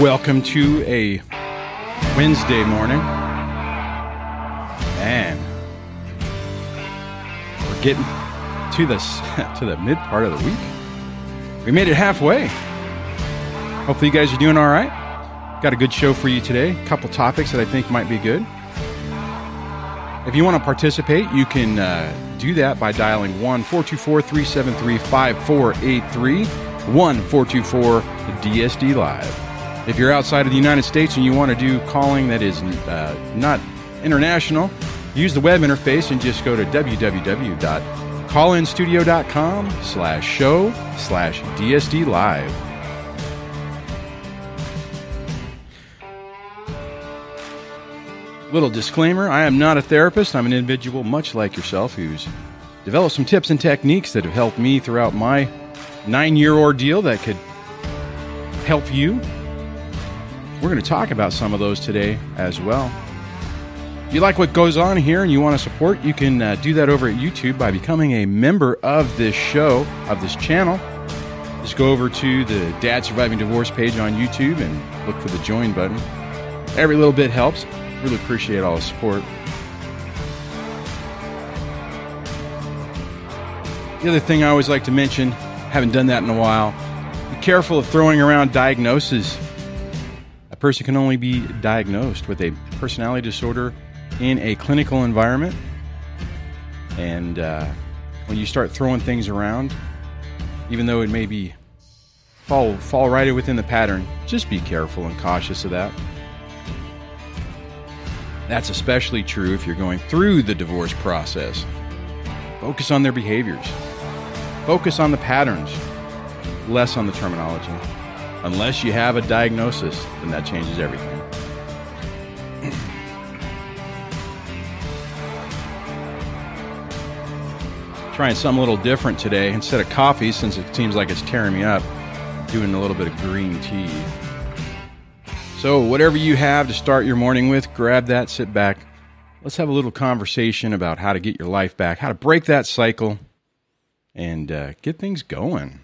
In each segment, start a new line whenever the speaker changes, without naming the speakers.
Welcome to a Wednesday morning. And we're getting to the, to the mid part of the week. We made it halfway. Hopefully, you guys are doing all right. Got a good show for you today. A couple topics that I think might be good. If you want to participate, you can uh, do that by dialing 1 424 373 5483 1 424 DSD Live. If you're outside of the United States and you want to do calling that is uh, not international, use the web interface and just go to www.callinstudio.com slash show slash DSD Live. Little disclaimer I am not a therapist. I'm an individual much like yourself who's developed some tips and techniques that have helped me throughout my nine year ordeal that could help you. We're going to talk about some of those today as well. If you like what goes on here and you want to support, you can uh, do that over at YouTube by becoming a member of this show, of this channel. Just go over to the Dad Surviving Divorce page on YouTube and look for the join button. Every little bit helps. Really appreciate all the support. The other thing I always like to mention, haven't done that in a while, be careful of throwing around diagnoses. A person can only be diagnosed with a personality disorder in a clinical environment. And uh, when you start throwing things around, even though it may be fall fall right within the pattern, just be careful and cautious of that. That's especially true if you're going through the divorce process. Focus on their behaviors. Focus on the patterns, less on the terminology. Unless you have a diagnosis, then that changes everything. Trying something a little different today. Instead of coffee, since it seems like it's tearing me up, doing a little bit of green tea. So, whatever you have to start your morning with, grab that, sit back. Let's have a little conversation about how to get your life back, how to break that cycle, and uh, get things going.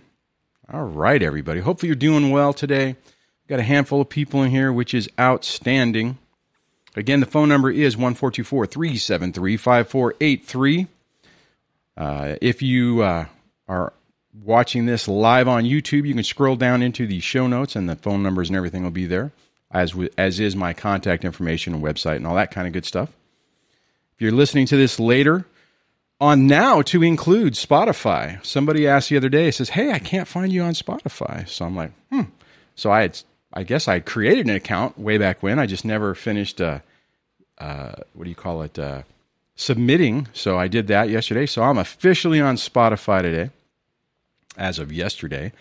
All right, everybody. Hopefully, you're doing well today. Got a handful of people in here, which is outstanding. Again, the phone number is 1424 373 5483. Uh, if you uh, are watching this live on YouTube, you can scroll down into the show notes, and the phone numbers and everything will be there, as as is my contact information and website and all that kind of good stuff. If you're listening to this later, on now to include Spotify. Somebody asked the other day, says, "Hey, I can't find you on Spotify." So I'm like, "Hmm." So I had, I guess I created an account way back when. I just never finished. Uh, uh, what do you call it? Uh, submitting. So I did that yesterday. So I'm officially on Spotify today, as of yesterday.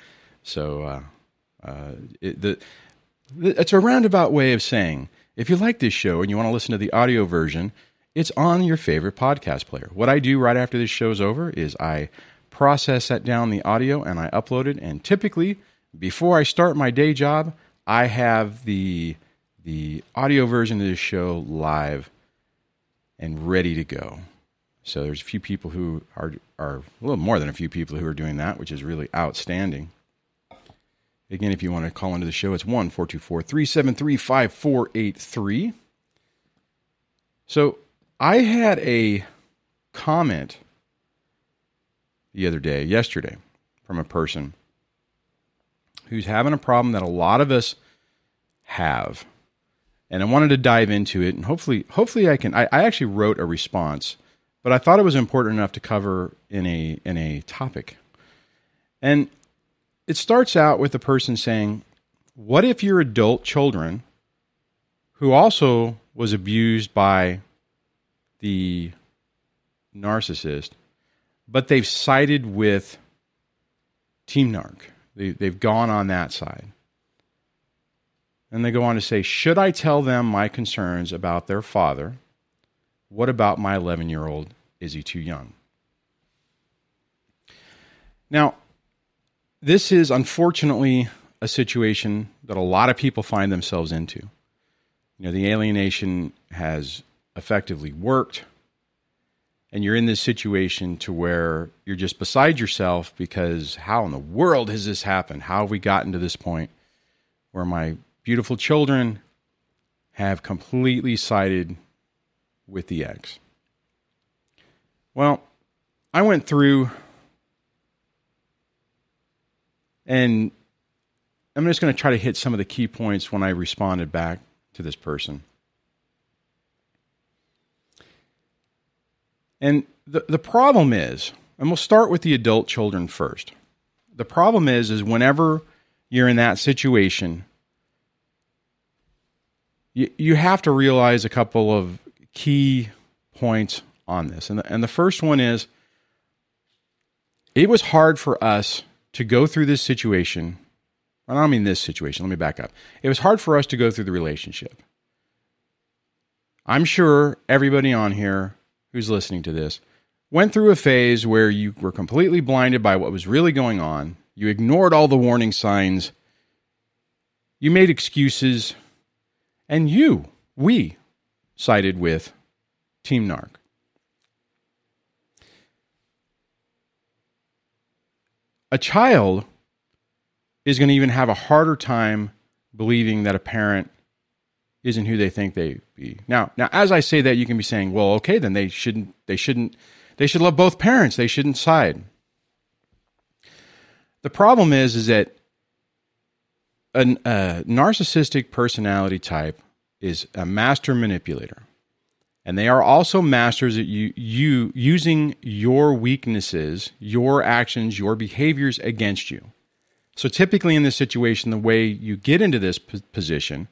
So uh, uh, it, the, it's a roundabout way of saying if you like this show and you want to listen to the audio version, it's on your favorite podcast player. What I do right after this show's over is I process that down the audio and I upload it. And typically, before I start my day job, I have the the audio version of this show live and ready to go. So there's a few people who are are a little more than a few people who are doing that, which is really outstanding. Again, if you want to call into the show, it's 1 424 373 5483. So I had a comment the other day, yesterday, from a person who's having a problem that a lot of us have and I wanted to dive into it, and hopefully, hopefully, I can. I, I, actually wrote a response, but I thought it was important enough to cover in a in a topic. And it starts out with the person saying, "What if your adult children, who also was abused by the narcissist, but they've sided with Team Narc? They, they've gone on that side." And they go on to say, Should I tell them my concerns about their father? What about my 11 year old? Is he too young? Now, this is unfortunately a situation that a lot of people find themselves into. You know, the alienation has effectively worked, and you're in this situation to where you're just beside yourself because how in the world has this happened? How have we gotten to this point where my beautiful children have completely sided with the ex. Well, I went through and I'm just going to try to hit some of the key points when I responded back to this person. And the, the problem is, and we'll start with the adult children first. The problem is, is whenever you're in that situation, you, you have to realize a couple of key points on this. And the, and the first one is it was hard for us to go through this situation. I don't mean this situation. Let me back up. It was hard for us to go through the relationship. I'm sure everybody on here who's listening to this went through a phase where you were completely blinded by what was really going on. You ignored all the warning signs. You made excuses. And you, we, sided with Team Narc. A child is going to even have a harder time believing that a parent isn't who they think they be. Now, now as I say that, you can be saying, "Well, okay, then they shouldn't they shouldn't they should love both parents. They shouldn't side." The problem is is that a, a narcissistic personality type is a master manipulator. And they are also masters at you, you using your weaknesses, your actions, your behaviors against you. So typically in this situation, the way you get into this position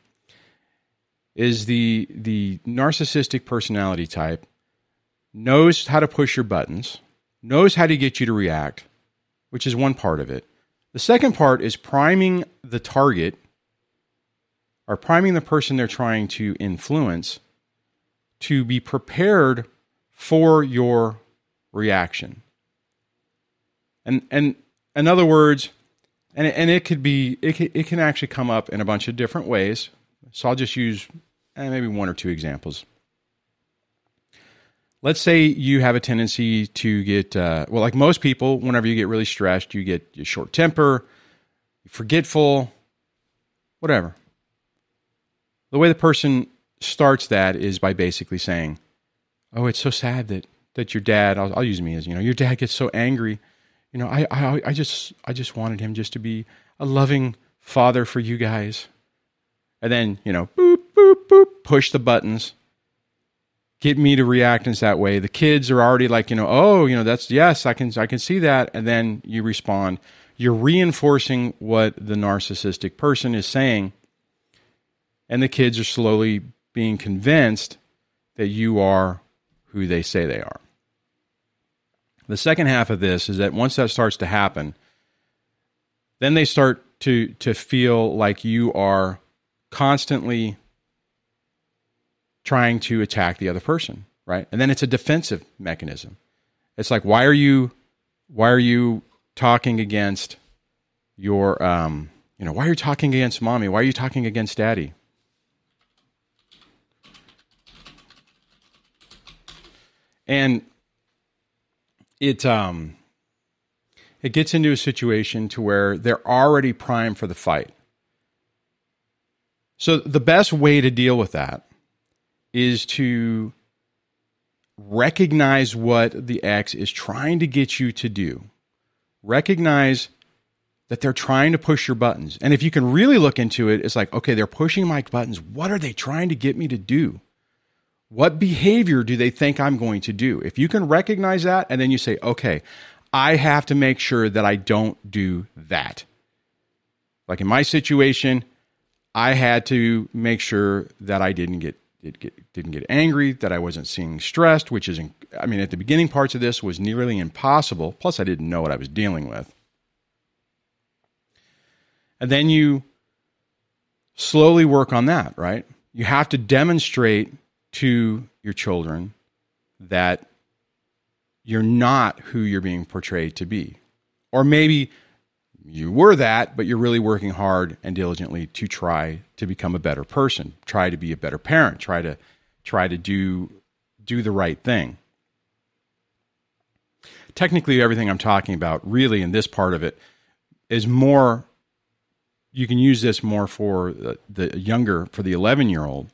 is the the narcissistic personality type knows how to push your buttons, knows how to get you to react, which is one part of it. The second part is priming the target or priming the person they're trying to influence to be prepared for your reaction. And and in other words, and and it could be it can, it can actually come up in a bunch of different ways. So I'll just use eh, maybe one or two examples. Let's say you have a tendency to get uh, well, like most people. Whenever you get really stressed, you get short temper, forgetful, whatever. The way the person starts that is by basically saying, "Oh, it's so sad that that your dad. I'll, I'll use me as you know, your dad gets so angry. You know, I, I I just I just wanted him just to be a loving father for you guys." And then you know, boop boop boop, push the buttons, get me to react in that way. The kids are already like, you know, oh, you know, that's yes, I can I can see that, and then you respond. You're reinforcing what the narcissistic person is saying, and the kids are slowly being convinced that you are who they say they are. The second half of this is that once that starts to happen, then they start to to feel like you are constantly trying to attack the other person, right? And then it's a defensive mechanism. It's like why are you why are you talking against your um you know, why are you talking against mommy? Why are you talking against daddy? and it um it gets into a situation to where they're already primed for the fight. So the best way to deal with that is to recognize what the ex is trying to get you to do. Recognize that they're trying to push your buttons. And if you can really look into it, it's like, okay, they're pushing my buttons. What are they trying to get me to do? What behavior do they think I'm going to do? If you can recognize that and then you say, okay, I have to make sure that I don't do that. Like in my situation, I had to make sure that I didn't get, get didn't get angry, that I wasn't seeing stressed, which is, I mean, at the beginning parts of this was nearly impossible. Plus, I didn't know what I was dealing with. And then you slowly work on that, right? You have to demonstrate to your children that you're not who you're being portrayed to be. Or maybe you were that, but you're really working hard and diligently to try to become a better person, try to be a better parent, try to try to do do the right thing. Technically everything I'm talking about really in this part of it is more you can use this more for the younger, for the 11 year old.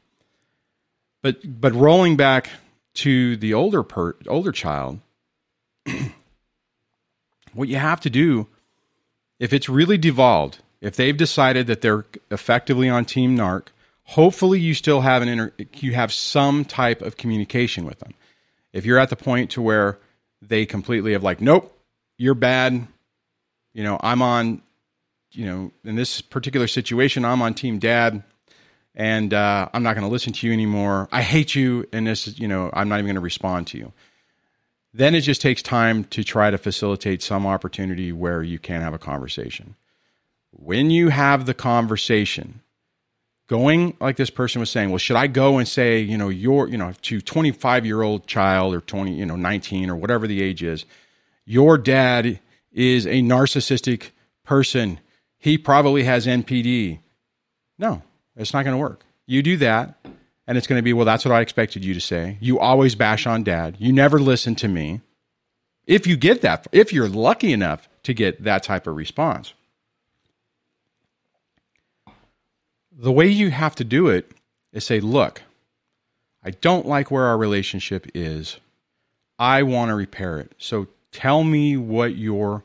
But but rolling back to the older per, older child, what you have to do, if it's really devolved, if they've decided that they're effectively on Team Narc, hopefully you still have an inter, you have some type of communication with them. If you're at the point to where they completely have like, nope, you're bad. You know, I'm on. You know, in this particular situation, I'm on Team Dad, and uh, I'm not going to listen to you anymore. I hate you, and this is, you know, I'm not even going to respond to you. Then it just takes time to try to facilitate some opportunity where you can have a conversation. When you have the conversation, going like this person was saying, well, should I go and say, you know, your, you know, to 25 year old child or 20, you know, 19 or whatever the age is, your dad is a narcissistic person. He probably has NPD. No, it's not going to work. You do that, and it's going to be, well, that's what I expected you to say. You always bash on dad. You never listen to me. If you get that, if you're lucky enough to get that type of response, the way you have to do it is say, look, I don't like where our relationship is. I want to repair it. So tell me what your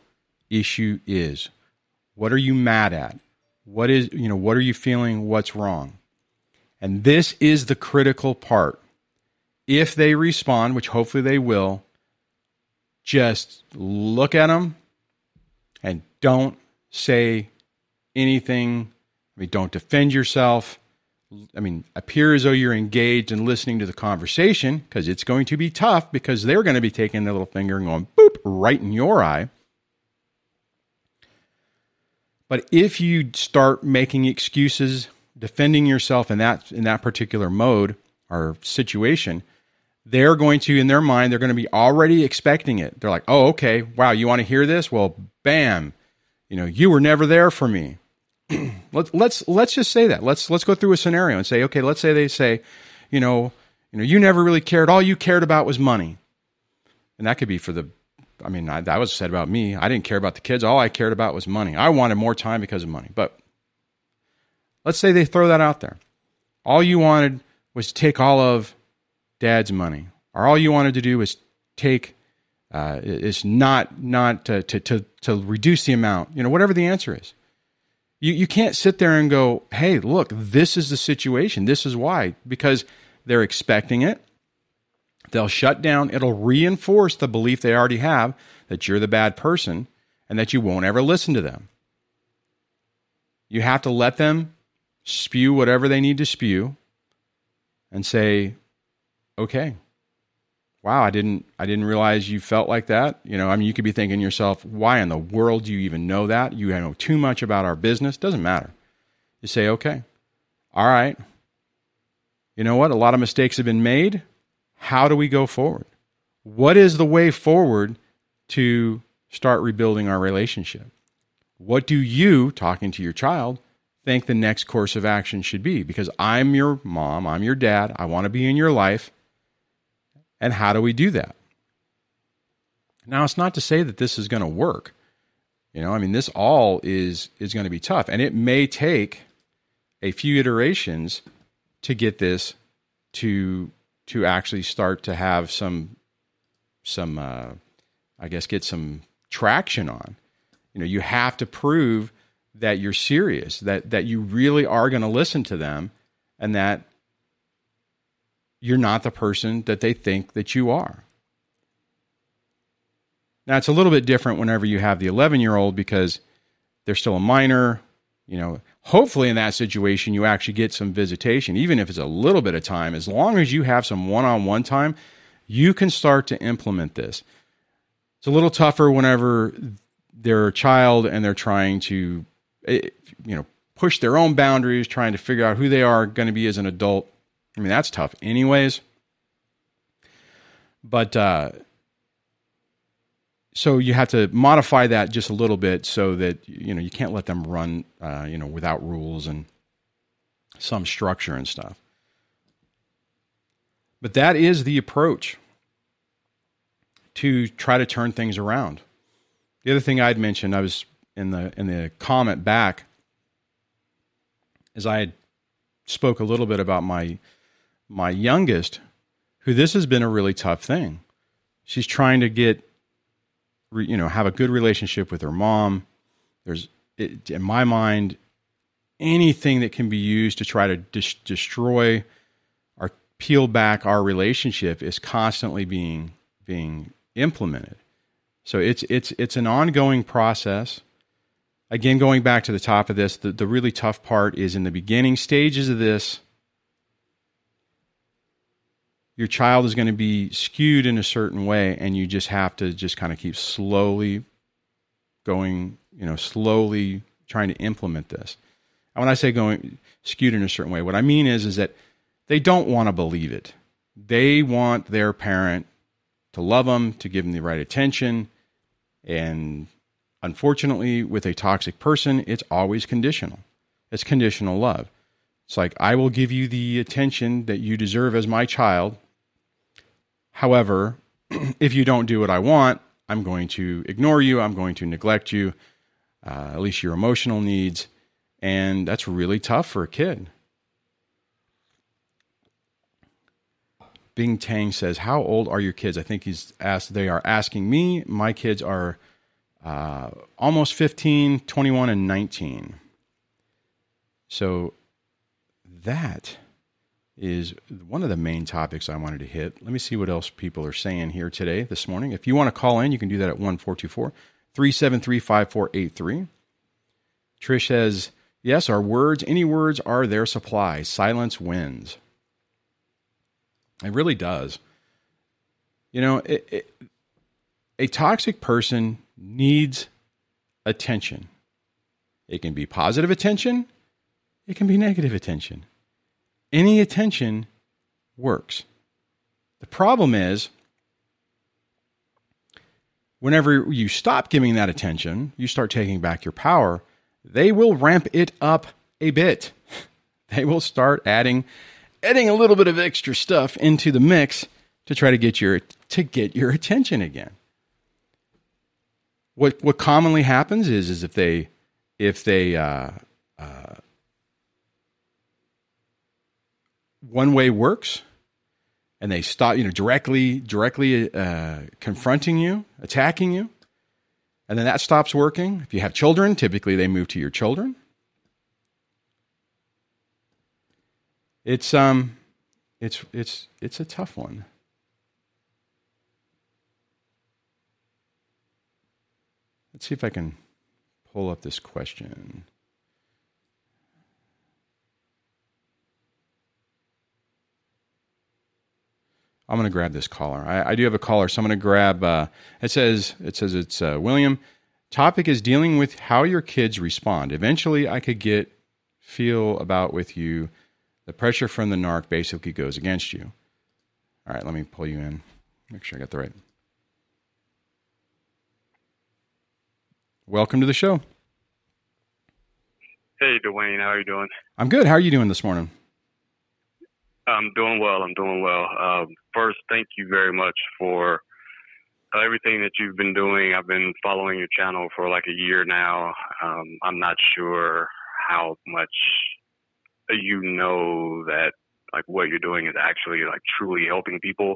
issue is. What are you mad at? What is, you know, what are you feeling? What's wrong? And this is the critical part. If they respond, which hopefully they will, just look at them and don't say anything. I mean, don't defend yourself. I mean, appear as though you're engaged and listening to the conversation because it's going to be tough because they're going to be taking their little finger and going boop right in your eye. But if you start making excuses, defending yourself in that in that particular mode or situation, they're going to in their mind they're going to be already expecting it. They're like, "Oh, okay. Wow, you want to hear this? Well, bam. You know, you were never there for me. let's let's let's just say that. Let's let's go through a scenario and say, okay, let's say they say, you know, you know, you never really cared. All you cared about was money, and that could be for the I mean, I, that was said about me. I didn't care about the kids. All I cared about was money. I wanted more time because of money. But let's say they throw that out there. All you wanted was to take all of dad's money, or all you wanted to do was take uh, is not not to, to to to reduce the amount. You know, whatever the answer is. You you can't sit there and go, "Hey, look, this is the situation. This is why." Because they're expecting it They'll shut down. It'll reinforce the belief they already have that you're the bad person and that you won't ever listen to them. You have to let them spew whatever they need to spew and say, okay, wow, I didn't, I didn't realize you felt like that. You know, I mean, you could be thinking to yourself, why in the world do you even know that? You know too much about our business. Doesn't matter. You say, okay, all right. You know what? A lot of mistakes have been made. How do we go forward? What is the way forward to start rebuilding our relationship? What do you, talking to your child, think the next course of action should be? Because I'm your mom, I'm your dad, I want to be in your life. And how do we do that? Now, it's not to say that this is going to work. You know, I mean, this all is is going to be tough, and it may take a few iterations to get this to to actually start to have some some uh, I guess get some traction on. You know, you have to prove that you're serious, that that you really are going to listen to them, and that you're not the person that they think that you are. Now it's a little bit different whenever you have the 11 year old because they're still a minor. You know, hopefully in that situation you actually get some visitation even if it's a little bit of time as long as you have some one-on-one time you can start to implement this it's a little tougher whenever they're a child and they're trying to you know push their own boundaries trying to figure out who they are going to be as an adult. I mean that's tough anyways. But uh, so you have to modify that just a little bit so that you know you can't let them run uh, you know without rules and some structure and stuff. But that is the approach to try to turn things around. The other thing i'd mentioned i was in the in the comment back as I had spoke a little bit about my my youngest, who this has been a really tough thing. She's trying to get, you know, have a good relationship with her mom. There's, in my mind, anything that can be used to try to dis- destroy or peel back our relationship is constantly being being implemented. So it's it's it's an ongoing process. Again, going back to the top of this, the, the really tough part is in the beginning stages of this your child is going to be skewed in a certain way and you just have to just kind of keep slowly going you know slowly trying to implement this. And when i say going skewed in a certain way what i mean is is that they don't want to believe it. They want their parent to love them to give them the right attention and unfortunately with a toxic person it's always conditional it's conditional love it's like i will give you the attention that you deserve as my child However, if you don't do what I want, I'm going to ignore you. I'm going to neglect you, uh, at least your emotional needs. And that's really tough for a kid. Bing Tang says, How old are your kids? I think he's asked, they are asking me. My kids are uh, almost 15, 21, and 19. So that is one of the main topics I wanted to hit. Let me see what else people are saying here today, this morning. If you want to call in, you can do that at 1424 373 5483. Trish says, Yes, our words, any words are their supply. Silence wins. It really does. You know, it, it, a toxic person needs attention. It can be positive attention, it can be negative attention any attention works. The problem is, whenever you stop giving that attention, you start taking back your power, they will ramp it up a bit. They will start adding adding a little bit of extra stuff into the mix to try to get your to get your attention again. What what commonly happens is is if they if they uh, uh, one way works and they stop, you know, directly directly uh, confronting you, attacking you, and then that stops working. If you have children, typically they move to your children. It's um, it's it's it's a tough one. Let's see if I can pull up this question. I'm going to grab this caller. I, I, do have a caller, so I'm going to grab. Uh, it says it says it's uh, William. Topic is dealing with how your kids respond. Eventually, I could get feel about with you. The pressure from the narc basically goes against you. All right, let me pull you in. Make sure I got the right. Welcome to the show.
Hey, Dwayne, how are you doing?
I'm good. How are you doing this morning?
I'm doing well. I'm doing well. Um, first, thank you very much for everything that you've been doing. I've been following your channel for like a year now. Um, I'm not sure how much you know that like what you're doing is actually like truly helping people,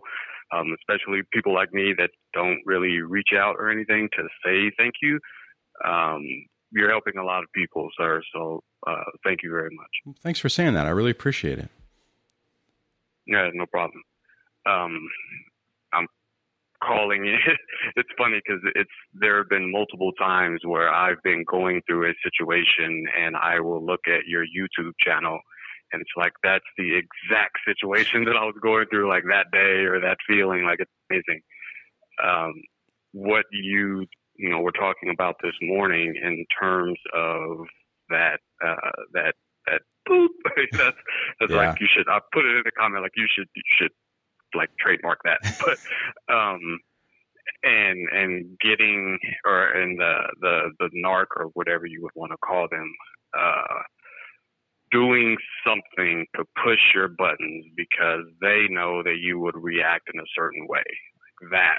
um, especially people like me that don't really reach out or anything to say thank you. Um, you're helping a lot of people, sir. So uh, thank you very much.
Thanks for saying that. I really appreciate it.
Yeah, no problem. Um, I'm calling it. it's funny because it's there have been multiple times where I've been going through a situation and I will look at your YouTube channel and it's like that's the exact situation that I was going through like that day or that feeling. Like it's amazing. Um, what you you know we're talking about this morning in terms of that uh, that that boop. that's that's yeah. like you should. I put it in the comment like you should you should like trademark that. but um, and and getting or and the the the narc or whatever you would want to call them. Uh, doing something to push your buttons because they know that you would react in a certain way like that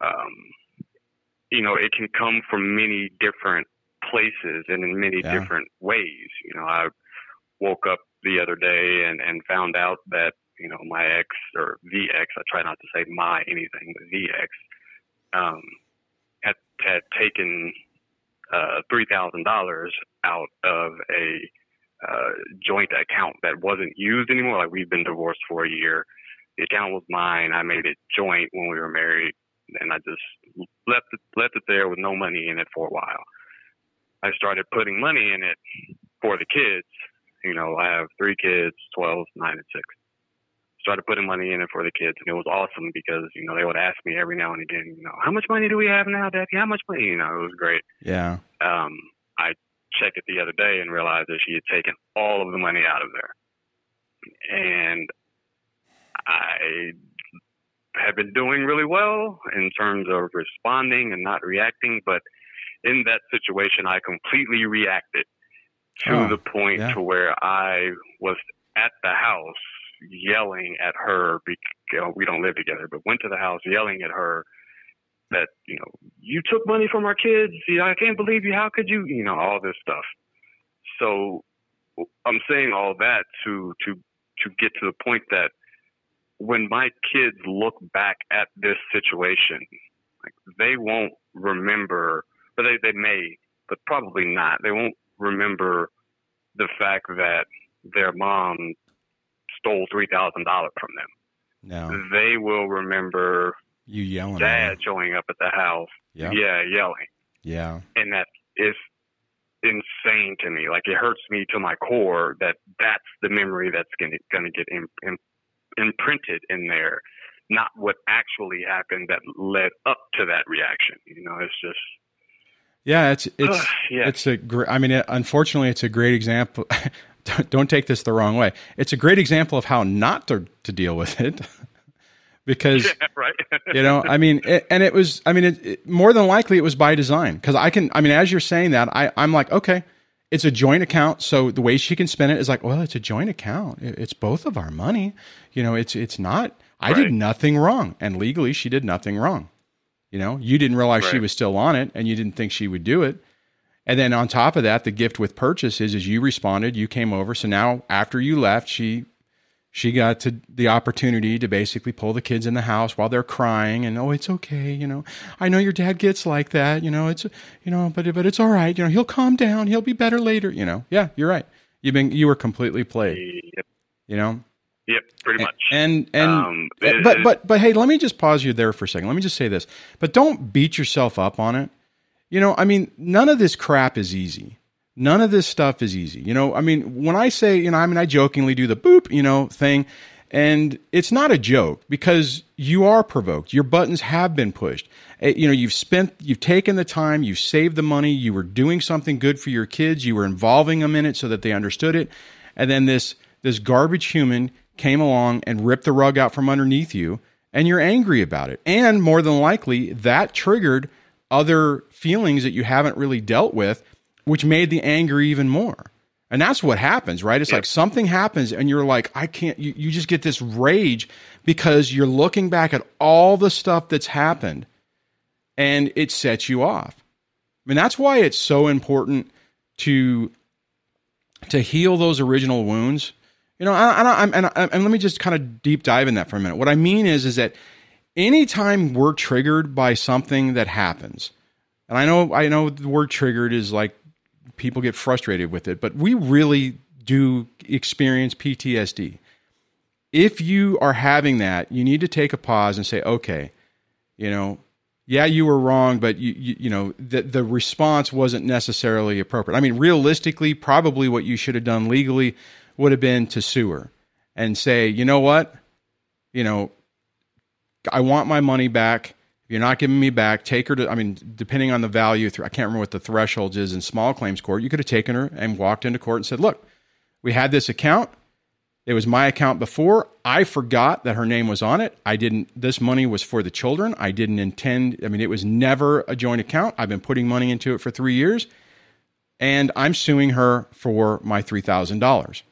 um, you know it can come from many different places and in many yeah. different ways you know i woke up the other day and and found out that you know my ex or the ex I try not to say my anything the ex um, had had taken uh, three thousand dollars out of a uh, joint account that wasn't used anymore. Like we've been divorced for a year. The account was mine. I made it joint when we were married, and I just left it left it there with no money in it for a while. I started putting money in it for the kids. You know, I have three kids, 12, 9, and 6. Started putting money in it for the kids, and it was awesome because, you know, they would ask me every now and again, you know, how much money do we have now, Daddy? How much money? You know, it was great.
Yeah.
Um, I checked it the other day and realized that she had taken all of the money out of there. And I have been doing really well in terms of responding and not reacting, but in that situation, I completely reacted to
Oh,
the point
yeah.
to where I was at the house yelling at her. Because we don't live together, but went to the house yelling at her that you know you took money from our kids. You know, I can't believe you. How could you? You know, all this stuff. So I'm saying all that to to to get to the point that when my kids look back at this situation, like they won't remember, but they, they may, but probably not. They won't remember the fact that their mom stole three thousand dollars from them.
No.
They will remember
You yelling. at
dad showing up at the house,
Yeah.
yeah, yelling,
Yeah.
and that is insane to me. Like it hurts me to my core that that's the memory that's gonna gonna get im im imprinted in there, not what actually happened that led up to that reaction. You know, it's just
Yeah. It's it's
yeah.
it's a great. I mean, it, unfortunately, it's a great example. don't, don't take this the wrong way. It's a great example of how not to to deal with it, because
yeah, right.
you know i mean it, and it was i mean it, it, more than likely it was by design because i can i mean as you're saying that I, i'm like okay it's a joint account so the way she can spend it is like well it's a joint account. It's both of our money. You know it's it's not i did nothing wrong and legally she did nothing wrong. You know you didn't realize she was still on it and you didn't think she would do it. And then on top of that the gift with purchase is is you responded you came over so now after you left she she got to the opportunity to basically pull the kids in the house while they're crying and oh it's okay you know. I know your dad gets like that you know it's you know but but it's all right you know. He'll calm down he'll be better later you know. Yeah you're right. You've been you were completely played
yep,
you know?
Yep, pretty much.
and and
Um,
but but, but hey let me just pause you there for a second. Let me just say this. But don't beat yourself up on it. You know i mean none of this crap is easy none of this stuff is easy you know? I mean when i say you know i mean i jokingly do the boop you know thing and it's not a joke because you are provoked. Your buttons have been pushed. Eh, you know you've spent you've taken the time you've saved the money you were doing something good for your kids you were involving them in it so that they understood it and then this this garbage human came along and ripped the rug out from underneath you and you're angry about it. And more than likely that triggered other feelings that you haven't really dealt with which made the anger even more. And that's what happens right? It's like something happens and you're like i can't you, you just get this rage because you're looking back at all the stuff that's happened and it sets you off. I mean that's why it's so important to to heal those original wounds. You know and, and, and, and, and let me just kind of deep dive in that for a minute. What i mean is is that anytime we're triggered by something that happens and i know i know the word triggered is like people get frustrated with it but we really do experience ptsd if you are having that you need to take a pause and say okay you know yeah you were wrong but you you, you know the the response wasn't necessarily appropriate. I mean realistically probably what you should have done legally would have been to sue her and say you know what? You know I want my money back. If you're not giving me back, take her to, I mean, depending on the value, I can't remember what the threshold is in small claims court. You could have taken her and walked into court and said, look, we had this account. It was my account before. I forgot that her name was on it. I didn't, this money was for the children. I didn't intend, I mean, it was never a joint account. I've been putting money into it for three years and I'm suing her for my $3,000.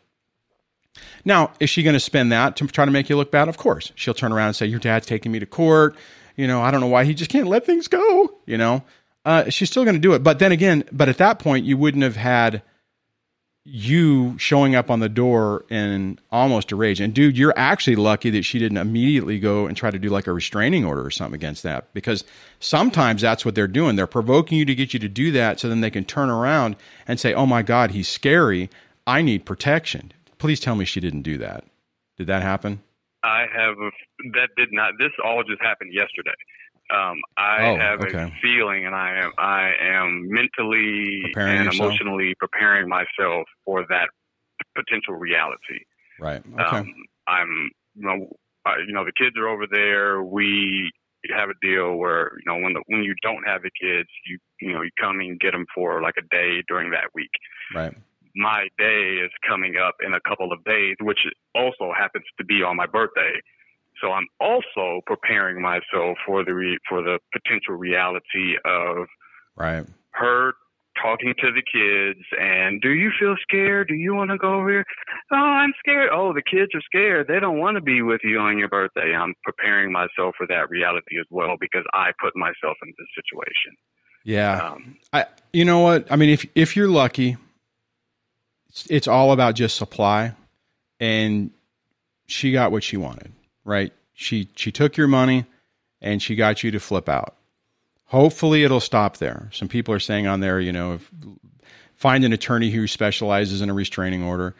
Now, is she going to spend that to try to make you look bad? Of course. She'll turn around and say, Your dad's taking me to court. You know, I don't know why he just can't let things go. You know, uh, she's still going to do it. But then again, but at that point, you wouldn't have had you showing up on the door in almost a rage. And dude, you're actually lucky that she didn't immediately go and try to do like a restraining order or something against that because sometimes that's what they're doing. They're provoking you to get you to do that so then they can turn around and say, "Oh my god, he's scary. I need protection." Please tell me she didn't do that. Did that happen?
I have that did not. This all just happened yesterday. Um, I
Oh,
have
okay.
a feeling, and I am I am mentally
Preparing
and
yourself?
emotionally preparing myself for that potential reality.
Right. Okay.
Um, I'm, you know, uh, you know, the kids are over there. We have a deal where, you know, when the when you don't have the kids, you you know, you come and get them for like a day during that week.
right.
My day is coming up in a couple of days, which also happens to be on my birthday. So I'm also preparing myself for the re- for the potential reality of
Right.
her talking to the kids and do you feel scared? Do you want to go over here? Oh, I'm scared. Oh, the kids are scared. They don't want to be with you on your birthday. I'm preparing myself for that reality as well because I put myself in this situation.
Yeah.
Um,
I, you know what? I mean, if if you're lucky, it's, all about just supply, and she got what she wanted, right? She she took your money, and she got you to flip out. Hopefully, it'll stop there. Some people are saying on there, you know, if, find an attorney who specializes in a restraining order.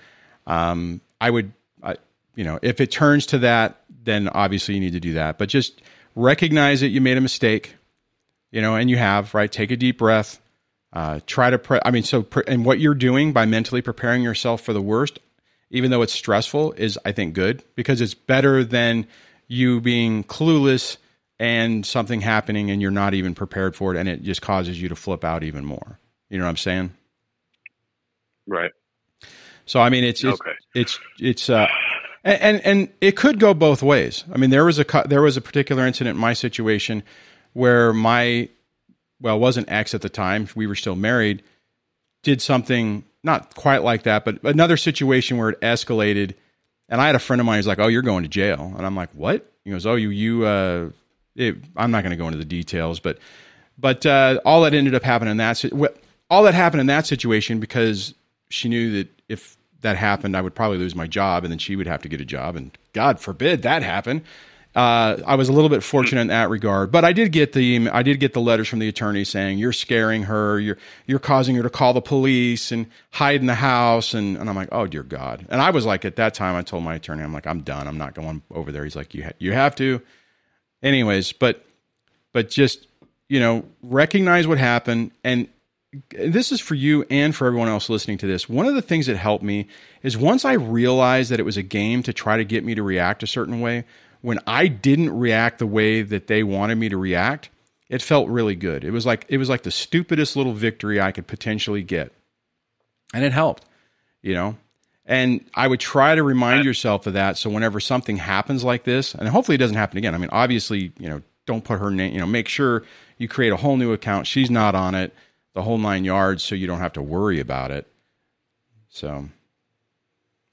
Um, I would, I, you know, if it turns to that, then obviously you need to do that. But just recognize that you made a mistake you know, and you have, right? Take a deep breath. Uh, try to, pre- I mean, so, pre- and what you're doing by mentally preparing yourself for the worst, even though it's stressful, is, I think, good because it's better than you being clueless and something happening and you're not even prepared for it and it just causes you to flip out even more. You know what I'm saying?
right.
So, I mean, it's, it's,
Okay.
it's, it's, uh, and, and and it could go both ways. I mean, there was a there was a particular incident in my situation where my well, it wasn't ex at the time. We were still married. Did something not quite like that, but another situation where it escalated. And I had a friend of mine who's like, "Oh, you're going to jail," and I'm like, "What?" He goes, "Oh, you you." Uh, it, I'm not going to go into the details, but but uh, all that ended up happening in that all that happened in that situation because she knew that if that happened, I would probably lose my job, and then she would have to get a job, and God forbid that happen. Uh, I was a little bit fortunate in that regard, but I did get the I did get the letters from the attorney saying you're scaring her, you're you're causing her to call the police and hide in the house, and, and I'm like, oh dear God, and I was like at that time I told my attorney I'm like I'm done, I'm not going over there. He's like you ha- you have to, anyways, but but just you know recognize what happened. And this is for you and for everyone else listening to this. One of the things that helped me is once I realized that it was a game to try to get me to react a certain way, when I didn't react the way that they wanted me to react, it felt really good. It was like it was like the stupidest little victory I could potentially get. And it helped, you know. And I would try to remind yourself of that so whenever something happens like this, and hopefully it doesn't happen again. I mean, obviously, you know, don't put her name, you know, make sure you create a whole new account. She's not on it the whole nine yards so you don't have to worry about it. So,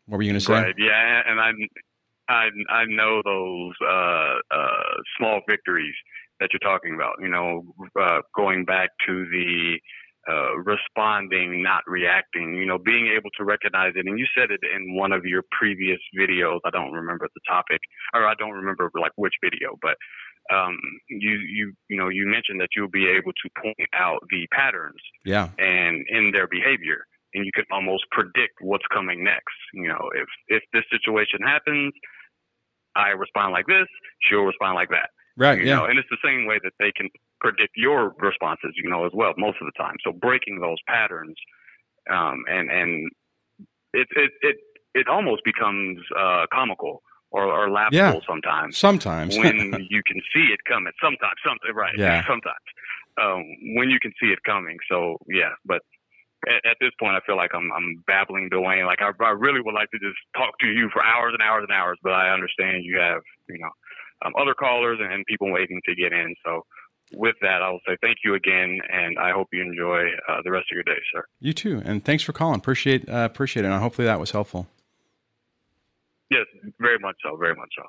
what were you going to say?
Right. Yeah, and I I I know those uh, uh, small victories that you're talking about. You know, uh, going back to the uh, responding, not reacting. You know, being able to recognize it. And you said it in one of your previous videos. I don't remember the topic, or I don't remember like which video, but um, you you you know you mentioned that you'll be able to point out the patterns
Yeah.
and in their behavior and you can almost predict what's coming next you know if if this situation happens i respond like this she'll respond like that
Right.
you
Yeah.
know and it's the same way that they can predict your responses you know as well most of the time so breaking those patterns um and and it it it it almost becomes uh comical or, or laughable
Yeah.
sometimes
Sometimes.
when you can see it coming. Sometimes, something right.
Yeah.
Sometimes um, when you can see it coming. So yeah, but at, at this point, I feel like I'm I'm babbling Dwayne. Like I, I really would like to just talk to you for hours and hours and hours, but I understand you have you know um, other callers and, and people waiting to get in. So. With that, I will say thank you again, and I hope you enjoy uh, the rest of your day, sir.
you too. And thanks for calling. Appreciate uh, appreciate it. And hopefully that was helpful.
Yes, very much so, very much so.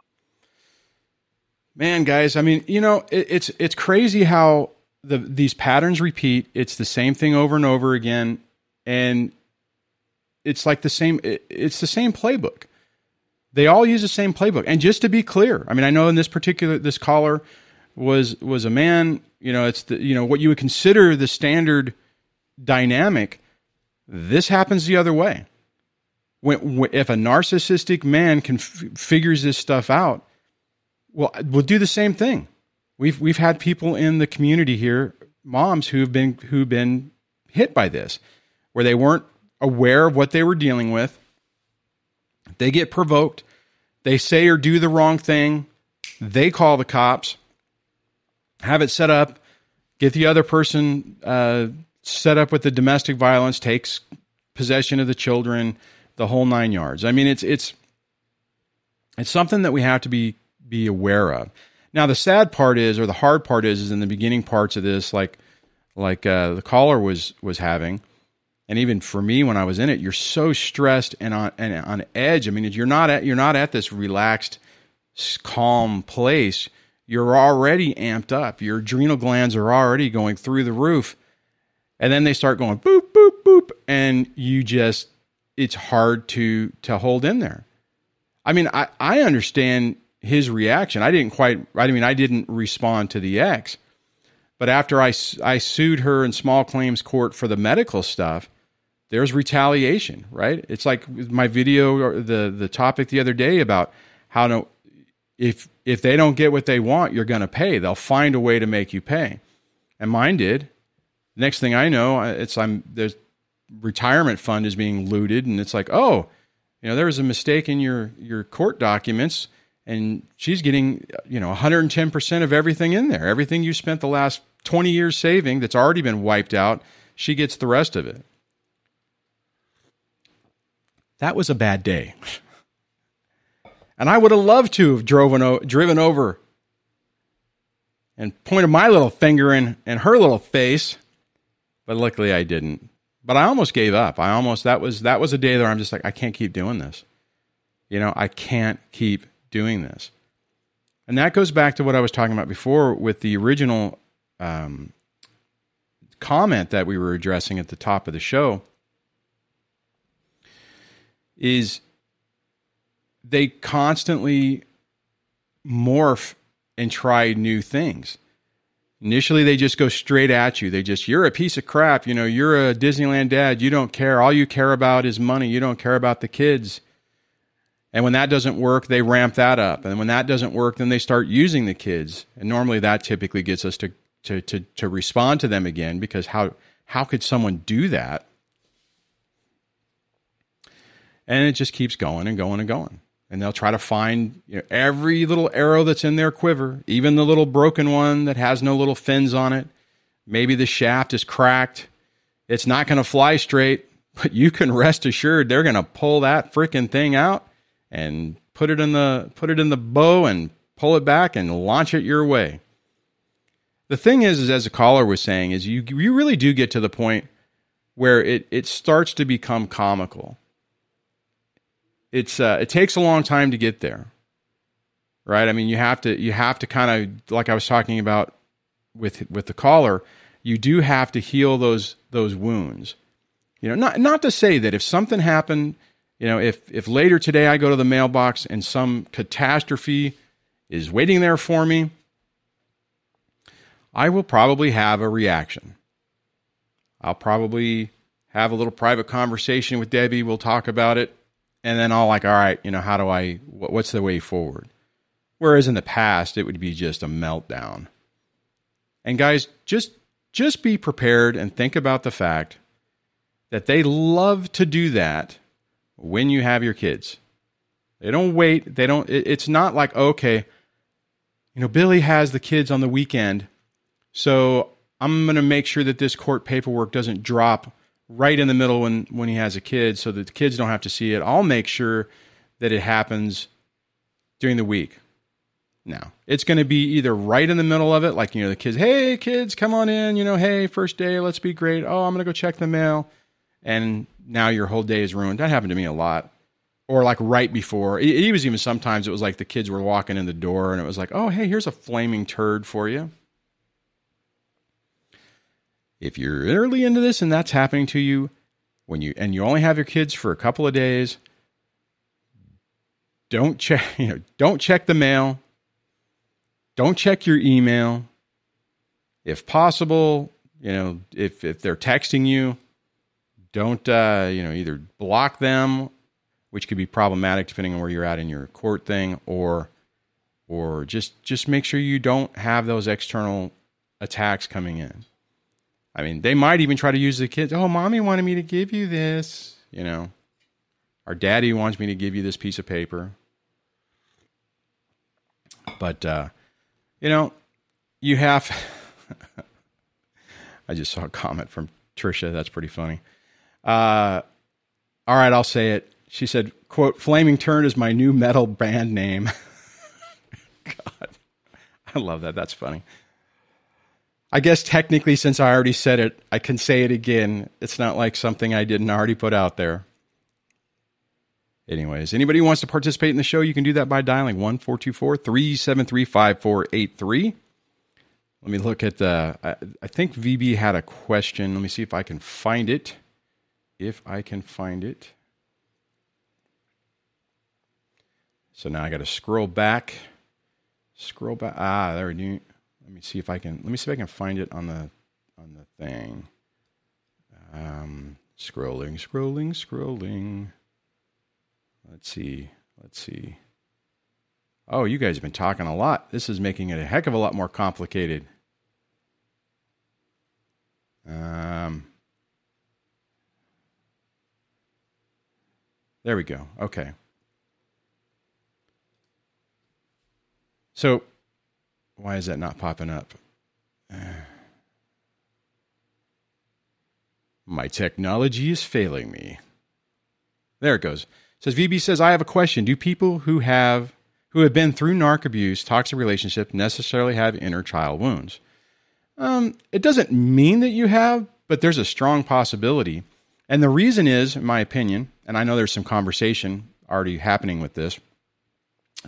Man, guys, I mean, you know, it, it's it's crazy how the these patterns repeat. It's the same thing over and over again, and it's like the same. It's the same playbook. They all use the same playbook. And just to be clear, I mean, I know in this particular this caller was was a man. You know, it's the you know what you would consider the standard dynamic. This happens the other way. When, when if a narcissistic man can f- figures this stuff out, well, we'll do the same thing. We've we've had people in the community here, moms who've been who've been hit by this, where they weren't aware of what they were dealing with. They get provoked. They say or do the wrong thing. They call the cops, have it set up, get the other person uh, set up with the domestic violence, takes possession of the children, the whole nine yards. I mean, it's it's it's something that we have to be be aware of. Now, the sad part is, or the hard part is, is in the beginning parts of this, like like uh, the caller was was having, and even for me when I was in it, you're so stressed and on and on edge. I mean, you're not at you're not at this relaxed, calm place. You're already amped up. Your adrenal glands are already going through the roof, and then they start going boop boop boop, and you just it's hard to to hold in there. I mean, I I understand his reaction. I didn't quite. I mean, I didn't respond to the ex, but after I I sued her in small claims court for the medical stuff there's retaliation, right? It's like my video or the the topic the other day about how to if if they don't get what they want, you're going to pay. They'll find a way to make you pay. And mine did. Next thing I know, it's I'm there's retirement fund is being looted and it's like, "Oh, you know, there was a mistake in your your court documents." And she's getting you know 110% of everything in there everything you spent the last 20 years saving that's already been wiped out she gets the rest of it that was a bad day. and I would have loved to have driven, driven over and pointed my little finger in, in her little face, but luckily I didn't. But I almost gave up. I almost that was that was a day that I'm just like I can't keep doing this. You know, I can't keep doing this. And that goes back to what I was talking about before with the original um, comment that we were addressing at the top of the show is they constantly morph and try new things. Initially, they just go straight at you. They just, you're a piece of crap. You know, you're a Disneyland dad. You don't care. All you care about is money. You don't care about the kids. And when that doesn't work, they ramp that up. And when that doesn't work, then they start using the kids. And normally that typically gets us to, to, to, to respond to them again because how, how could someone do that? and it just keeps going and going and going. And they'll try to find you know, every little arrow that's in their quiver, even the little broken one that has no little fins on it. Maybe the shaft is cracked. It's not going to fly straight, but you can rest assured they're going to pull that freaking thing out and put it in the put it in the bow and pull it back and launch it your way. The thing is, is as a caller was saying, is you you really do get to the point where it it starts to become comical it's uh, it takes a long time to get there, right? I mean, you have to you have to kind of like I was talking about with with the caller, you do have to heal those those wounds. You know, not not to say that if something happened, you know, if if later today I go to the mailbox and some catastrophe is waiting there for me, I will probably have a reaction. I'll probably have a little private conversation with Debbie. We'll talk about it and then I'll like, all right, you know, how do I? What's the way forward? Whereas in the past, it would be just a meltdown. And guys, just just be prepared and think about the fact that they love to do that when you have your kids. They don't wait. They don't. it's not like okay, you know, Billy has the kids on the weekend, so I'm going to make sure that this court paperwork doesn't drop right in the middle when when he has a kid so that the kids don't have to see it. I'll make sure that it happens during the week. Now, it's going to be either right in the middle of it, like, you know, the kids, hey, kids, come on in, you know, hey, first day, let's be great. Oh, I'm going to go check the mail. And now your whole day is ruined. That happened to me a lot. Or like right before. It, it was even sometimes it was like the kids were walking in the door and it was like, oh, hey, here's a flaming turd for you. If you're early into this and that's happening to you, when you and you only have your kids for a couple of days, don't check, you know, don't check the mail. Don't check your email. If possible, you know, if if they're texting you, don't uh, you know, either block them, which could be problematic depending on where you're at in your court thing, or or just just make sure you don't have those external attacks coming in. I mean, they might even try to use the kids. Oh, mommy wanted me to give you this, you know. Our daddy wants me to give you this piece of paper. But uh, you know, you have I just saw a comment from Trisha. That's pretty funny. Uh, all right, I'll say it. She said, quote, Flaming Turd is my new metal band name. God, I love that. That's funny. I guess technically, since I already said it, I can say it again. It's not like something I didn't already put out there. Anyways, anybody who wants to participate in the show, you can do that by dialing 1 373 5483. Let me look at the. I, I think VB had a question. Let me see if I can find it. If I can find it. So now I got to scroll back. Scroll back. Ah, there we go. Let me see if I can. Let me see if I can find it on the on the thing. Um, scrolling, scrolling, scrolling. Let's see. Let's see. Oh, you guys have been talking a lot. This is making it a heck of a lot more complicated. Um, there we go. Okay. So, why is that not popping up? My technology is failing me. There it goes. It says VB says I have a question. Do people who have who have been through narc abuse, toxic relationship, necessarily have inner child wounds. Um, it doesn't mean that you have, but there's a strong possibility. And the reason is, in my opinion, and I know there's some conversation already happening with this.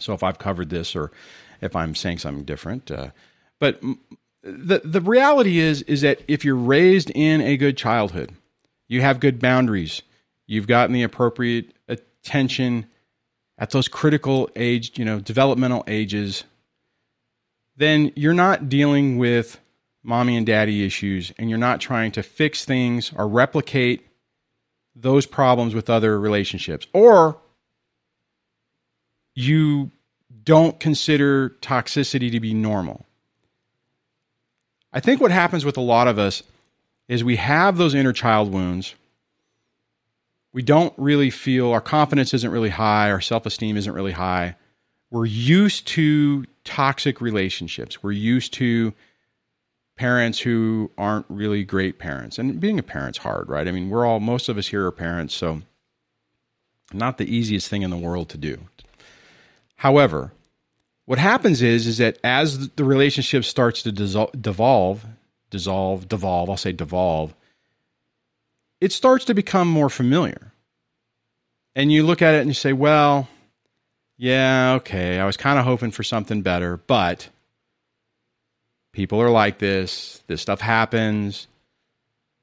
So if I've covered this or if I'm saying something different, uh, but the the reality is is that if you're raised in a good childhood, you have good boundaries, you've gotten the appropriate attention at those critical age, you know, developmental ages, then you're not dealing with mommy and daddy issues and you're not trying to fix things or replicate those problems with other relationships. Or you don't consider toxicity to be normal. I think what happens with a lot of us is we have those inner child wounds we don't really feel our confidence isn't really high, our self esteem isn't really high. We're used to toxic relationships. We're used to parents who aren't really great parents. And being a parent's hard, right? I mean, we're all, most of us here are parents, so not the easiest thing in the world to do. However, what happens is is that as the relationship starts to dissolve, devolve, dissolve, devolve, I'll say devolve, it starts to become more familiar. And you look at it and you say, well, yeah, okay, I was kind of hoping for something better, but people are like this. This stuff happens.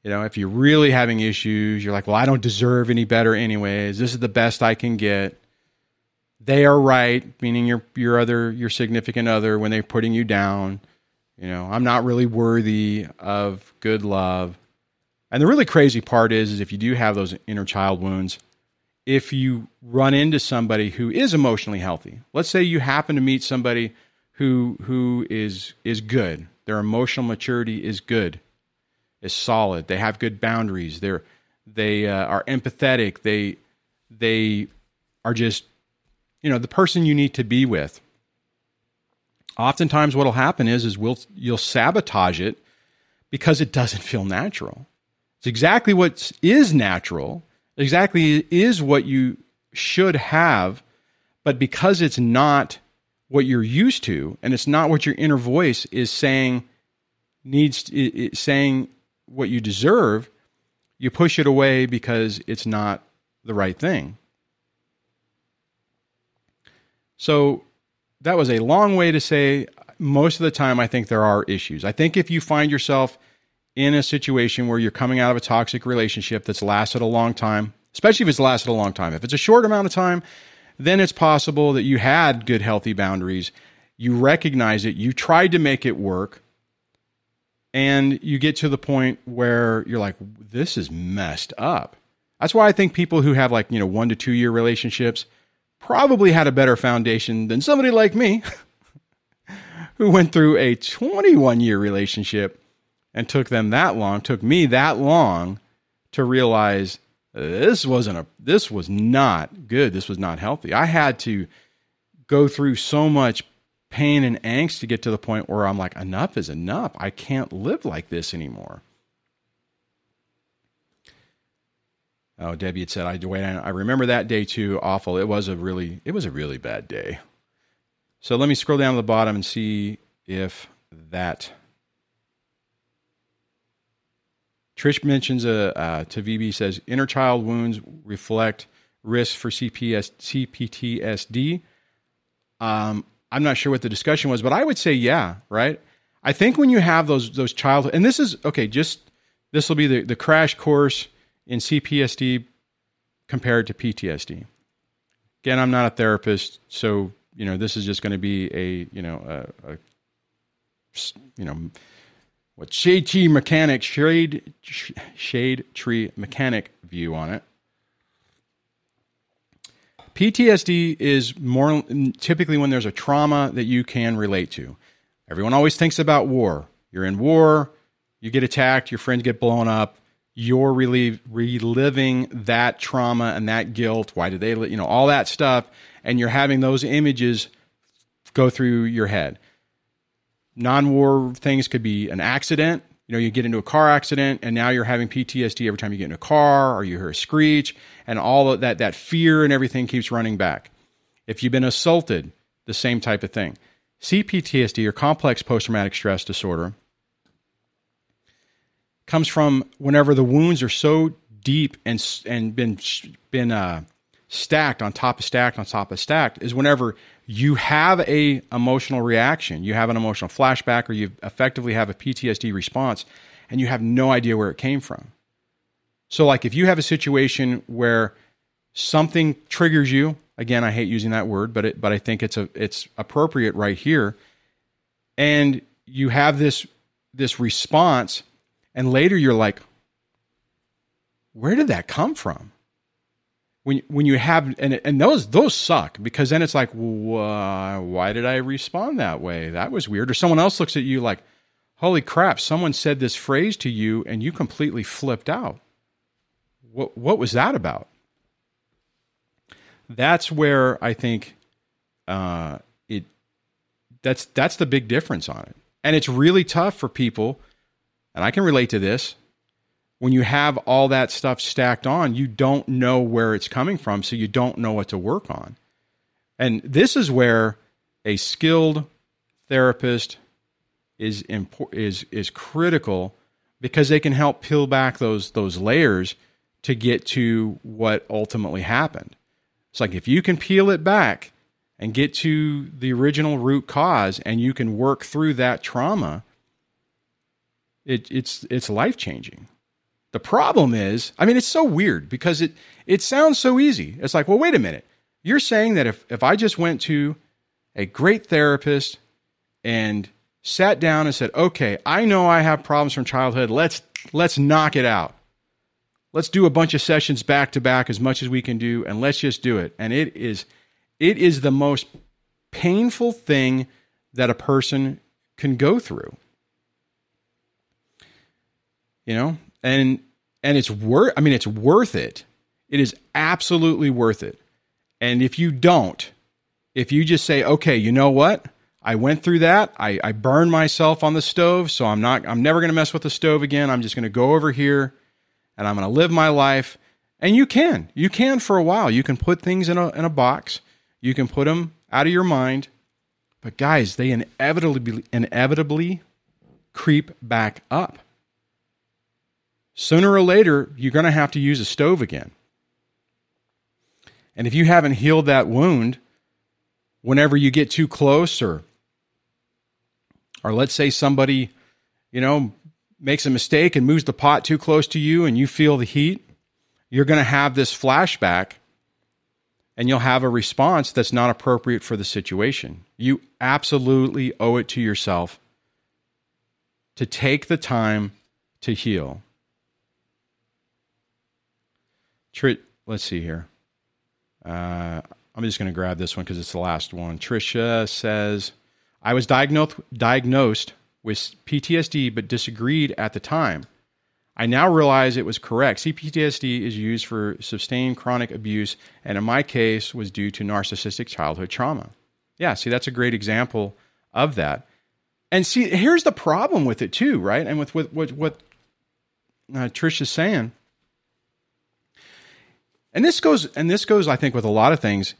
You know, if you're really having issues, you're like, well, I don't deserve any better anyways. This is the best I can get. They are right, meaning your your other your significant other when they're putting you down. You know, I'm not really worthy of good love. And the really crazy part is, is if you do have those inner child wounds, if you run into somebody who is emotionally healthy, let's say you happen to meet somebody who who is is good, their emotional maturity is good, is solid, they have good boundaries, they're they uh, are empathetic, they they are just you know the person you need to be with. Oftentimes, what'll happen is is we'll you'll sabotage it because it doesn't feel natural. It's exactly what is natural, exactly is what you should have, but because it's not what you're used to and it's not what your inner voice is saying needs to, saying what you deserve, you push it away because it's not the right thing. So that was a long way to say most of the time I think there are issues. I think if you find yourself in a situation where you're coming out of a toxic relationship that's lasted a long time, especially if it's lasted a long time. If it's a short amount of time, then it's possible that you had good, healthy boundaries. You recognize it, you tried to make it work, and you get to the point where you're like, this is messed up. That's why I think people who have like, you know, one to two year relationships probably had a better foundation than somebody like me who went through a 21 year relationship and took them that long, took me that long to realize this wasn't a this was not good. This was not healthy. I had to go through so much pain and angst to get to the point where I'm like enough is enough. I can't live like this anymore. Oh, Debbie had said, "I wait. I remember that day too. Awful. It was a really, it was a really bad day." So let me scroll down to the bottom and see if that. Trish mentions a uh, uh, to VB says inner child wounds reflect risk for CPS, CPTSD. Um, I'm not sure what the discussion was, but I would say yeah, right. I think when you have those those childhood, and this is okay, just this will be the, the crash course in CPSD compared to PTSD. Again, I'm not a therapist, so you know this is just going to be a you know a, a you know what shade tree mechanic shade shade tree mechanic view on it. PTSD is more typically when there's a trauma that you can relate to. Everyone always thinks about war. You're in war, you get attacked, your friends get blown up, you're relive, reliving that trauma and that guilt. Why did they, you know, all that stuff. And you're having those images go through your head. Non war things could be an accident. You know, you get into a car accident and now you're having PTSD every time you get in a car or you hear a screech and all of that, that fear and everything keeps running back. If you've been assaulted, the same type of thing. CPTSD or complex post traumatic stress disorder comes from whenever the wounds are so deep and and been been uh, stacked on top of stacked on top of stacked is whenever you have a emotional reaction, you have an emotional flashback, or you effectively have a PTSD response, and you have no idea where it came from. So, like if you have a situation where something triggers you, again, I hate using that word, but it, but I think it's a it's appropriate right here, and you have this this response and later you're like, where did that come from? When, when you have and, and those those suck because then it's like why did I respond that way? That was weird. Or someone else looks at you like holy crap someone said this phrase to you and you completely flipped out. What what was that about? That's where I think uh, it that's that's the big difference on it. And it's really tough for people and I can relate to this. When you have all that stuff stacked on, you don't know where it's coming from, so you don't know what to work on. And this is where a skilled therapist is impor- is is critical because they can help peel back those those layers to get to what ultimately happened. It's like if you can peel it back and get to the original root cause and you can work through that trauma, it, it's it's life changing. The problem is, I mean, it's so weird because it it sounds so easy. It's like, well, wait a minute. You're saying that if if I just went to a great therapist and sat down and said, "Okay, I know I have problems from childhood. Let's let's knock it out. Let's do a bunch of sessions back to back as much as we can do and let's just do it." And it is it is the most painful thing that a person can go through you know, and and it's worth. I mean, it's worth it. It is absolutely worth it. And if you don't, if you just say, okay, you know what? I went through that. I, I burned myself on the stove, so I'm not. I'm never going to mess with the stove again. I'm just going to go over here, and I'm going to live my life. And you can, you can for a while. You can put things in a in a box. You can put them out of your mind. But guys, they inevitably inevitably creep back up sooner or later, you're going to have to use a stove again. And if you haven't healed that wound, whenever you get too close, or, or let's say somebody, you know, makes a mistake and moves the pot too close to you and you feel the heat, you're going to have this flashback and you'll have a response that's not appropriate for the situation. You absolutely owe it to yourself to take the time to heal. Let's see here. Uh, I'm just going to grab this one because it's the last one. Trisha says, I was diagnosed, diagnosed with PTSD but disagreed at the time. I now realize it was correct. CPTSD is used for sustained chronic abuse, and in my case, was due to narcissistic childhood trauma. Yeah, see, that's a great example of that. And see, here's the problem with it too, right? And with, with, with what uh, Trish is saying, and this goes, and this goes, I think, with a lot of things,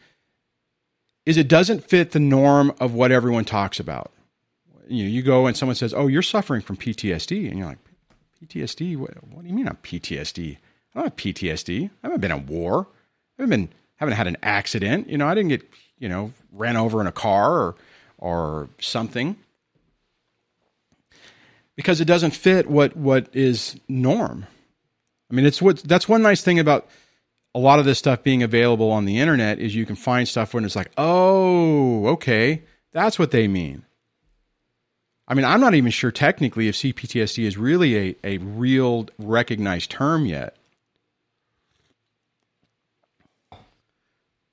is it doesn't fit the norm of what everyone talks about. You know, you go and someone says, "Oh, you're suffering from PTSD," and you're like, PTSD? What, what, do you mean I'm PTSD? I don't have PTSD. I haven't been in war. I haven't been haven't had an accident. You know, I didn't get you know ran over in a car or or something because it doesn't fit what what is norm. I mean, it's what that's one nice thing about a lot of this stuff being available on the internet is you can find stuff when it's like, oh, okay, that's what they mean. I mean, I'm not even sure technically if CPTSD is really a, a real recognized term yet.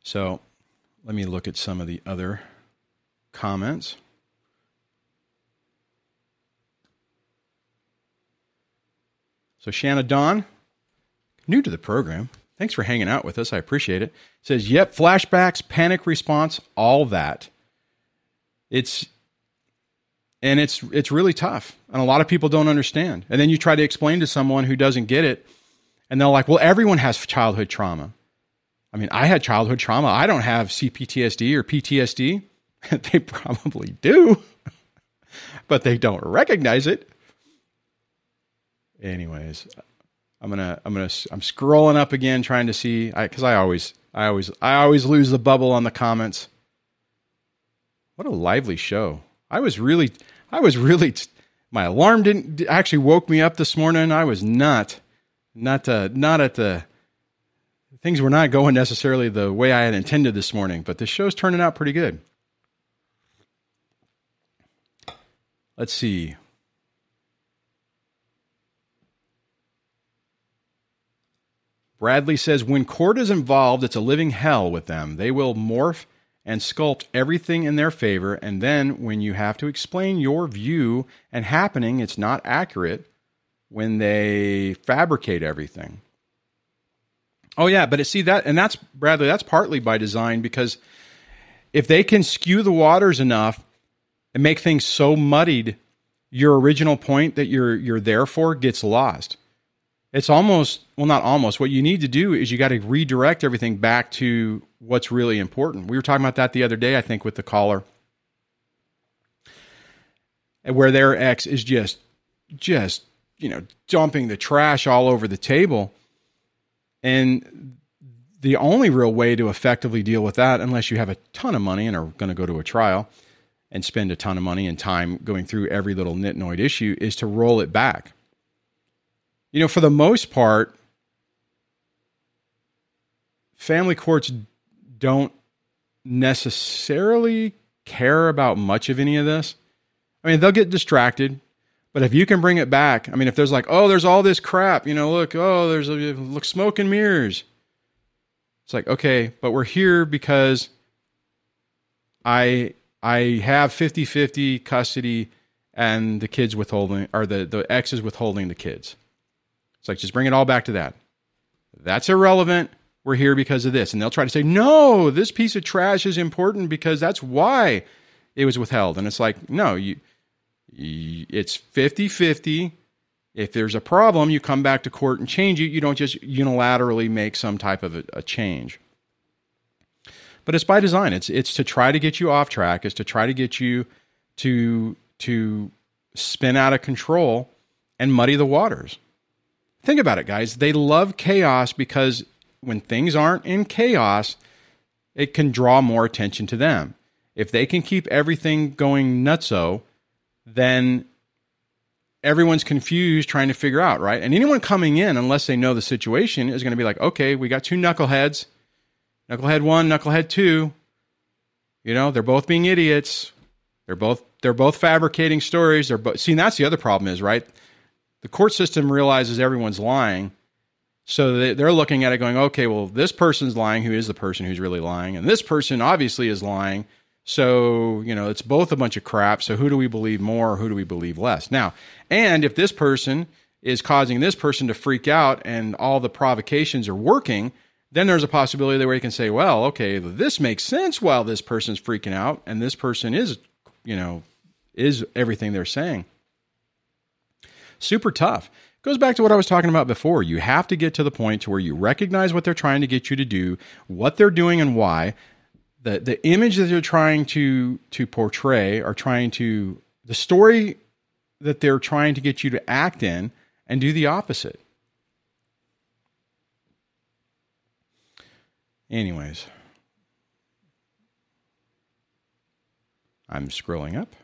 So let me look at some of the other comments. So Shanna Dawn, new to the program. Thanks for hanging out with us. I appreciate it. Says, yep, flashbacks, panic response, all that. It's and it's it's really tough and a lot of people don't understand and then you try to explain to someone who doesn't get it and they're like well everyone has childhood trauma i mean i had childhood trauma i don't have cptsd or ptsd they probably do but they don't recognize it anyways i'm gonna i'm gonna i'm scrolling up again trying to see because I, I always i always i always lose the bubble on the comments what a lively show I was really, I was really, my alarm didn't actually woke me up this morning. I was not, not, uh, not at the, things were not going necessarily the way I had intended this morning, but the show's turning out pretty good. Let's see. Bradley says when court is involved, it's a living hell with them. They will morph and sculpt everything in their favor. And then when you have to explain your view and happening, it's not accurate when they fabricate everything. Oh yeah, but it, see that, and that's Bradley. That's partly by design because if they can skew the waters enough and make things so muddied, your original point that you're you're there for gets lost. It's almost well, not almost. What you need to do is you got to redirect everything back to what's really important. We were talking about that the other day, I think, with the caller, where their ex is just, just you know, dumping the trash all over the table, and the only real way to effectively deal with that, unless you have a ton of money and are going to go to a trial and spend a ton of money and time going through every little nitnoid issue, is to roll it back. You know, for the most part, family courts don't necessarily care about much of any of this. I mean, they'll get distracted, but if you can bring it back, I mean, if there's like, oh, there's all this crap, you know, look, oh, there's a look smoke and mirrors. It's like, okay, but we're here because I I have 50-50 custody and the kids withholding or the the ex is withholding the kids. It's like just bring it all back to that. That's irrelevant we're here because of this. And they'll try to say, no, this piece of trash is important because that's why it was withheld. And it's like, no, you, you it's 50 50. If there's a problem, you come back to court and change it. You don't just unilaterally make some type of a, a change. But it's by design. It's it's to try to get you off track. It's to try to get you to to spin out of control and muddy the waters. Think about it, guys. They love chaos because when things aren't in chaos, it can draw more attention to them. If they can keep everything going nutso, then everyone's confused trying to figure out, right? And anyone coming in, unless they know the situation, is going to be like, okay, we got two knuckleheads, knucklehead one, knucklehead two. You know, they're both being idiots. They're both they're both fabricating stories. They're both see, that's the other problem is right. The court system realizes everyone's lying, so they, they're looking at it going, okay, well, this person's lying. Who is the person who's really lying? And this person obviously is lying. So, you know, it's both a bunch of crap. So, who do we believe more or who do we believe less? Now, and if this person is causing this person to freak out and all the provocations are working, then there's a possibility where you can say, well, okay, this makes sense while this person's freaking out and this person is, you know, is everything they're saying. Super tough. Goes back to what I was talking about before. You have to get to the point to where you recognize what they're trying to get you to do, what they're doing and why, the the image that they're trying to to portray or trying to the story that they're trying to get you to act in and do the opposite. Anyways, I'm scrolling up.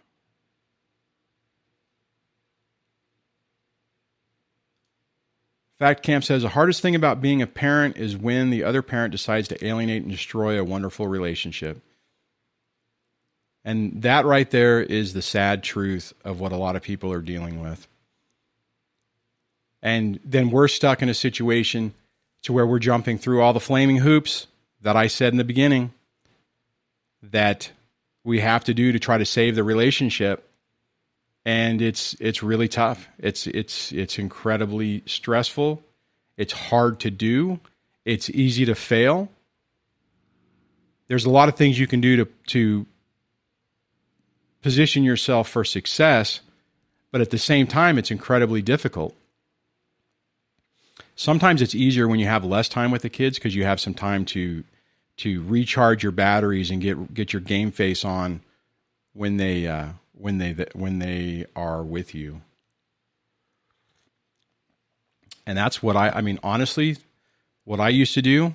Fact Camp says the hardest thing about being a parent is when the other parent decides to alienate and destroy a wonderful relationship. And that right there is the sad truth of what a lot of people are dealing with. And then we're stuck in a situation to where we're jumping through all the flaming hoops that I said in the beginning that we have to do to try to save the relationship and it's it's really tough. It's it's it's incredibly stressful. It's hard to do. It's easy to fail. There's a lot of things you can do to to position yourself for success, but at the same time it's incredibly difficult. Sometimes it's easier when you have less time with the kids because you have some time to to recharge your batteries and get get your game face on when they uh, when they when they are with you. And that's what I I mean honestly what I used to do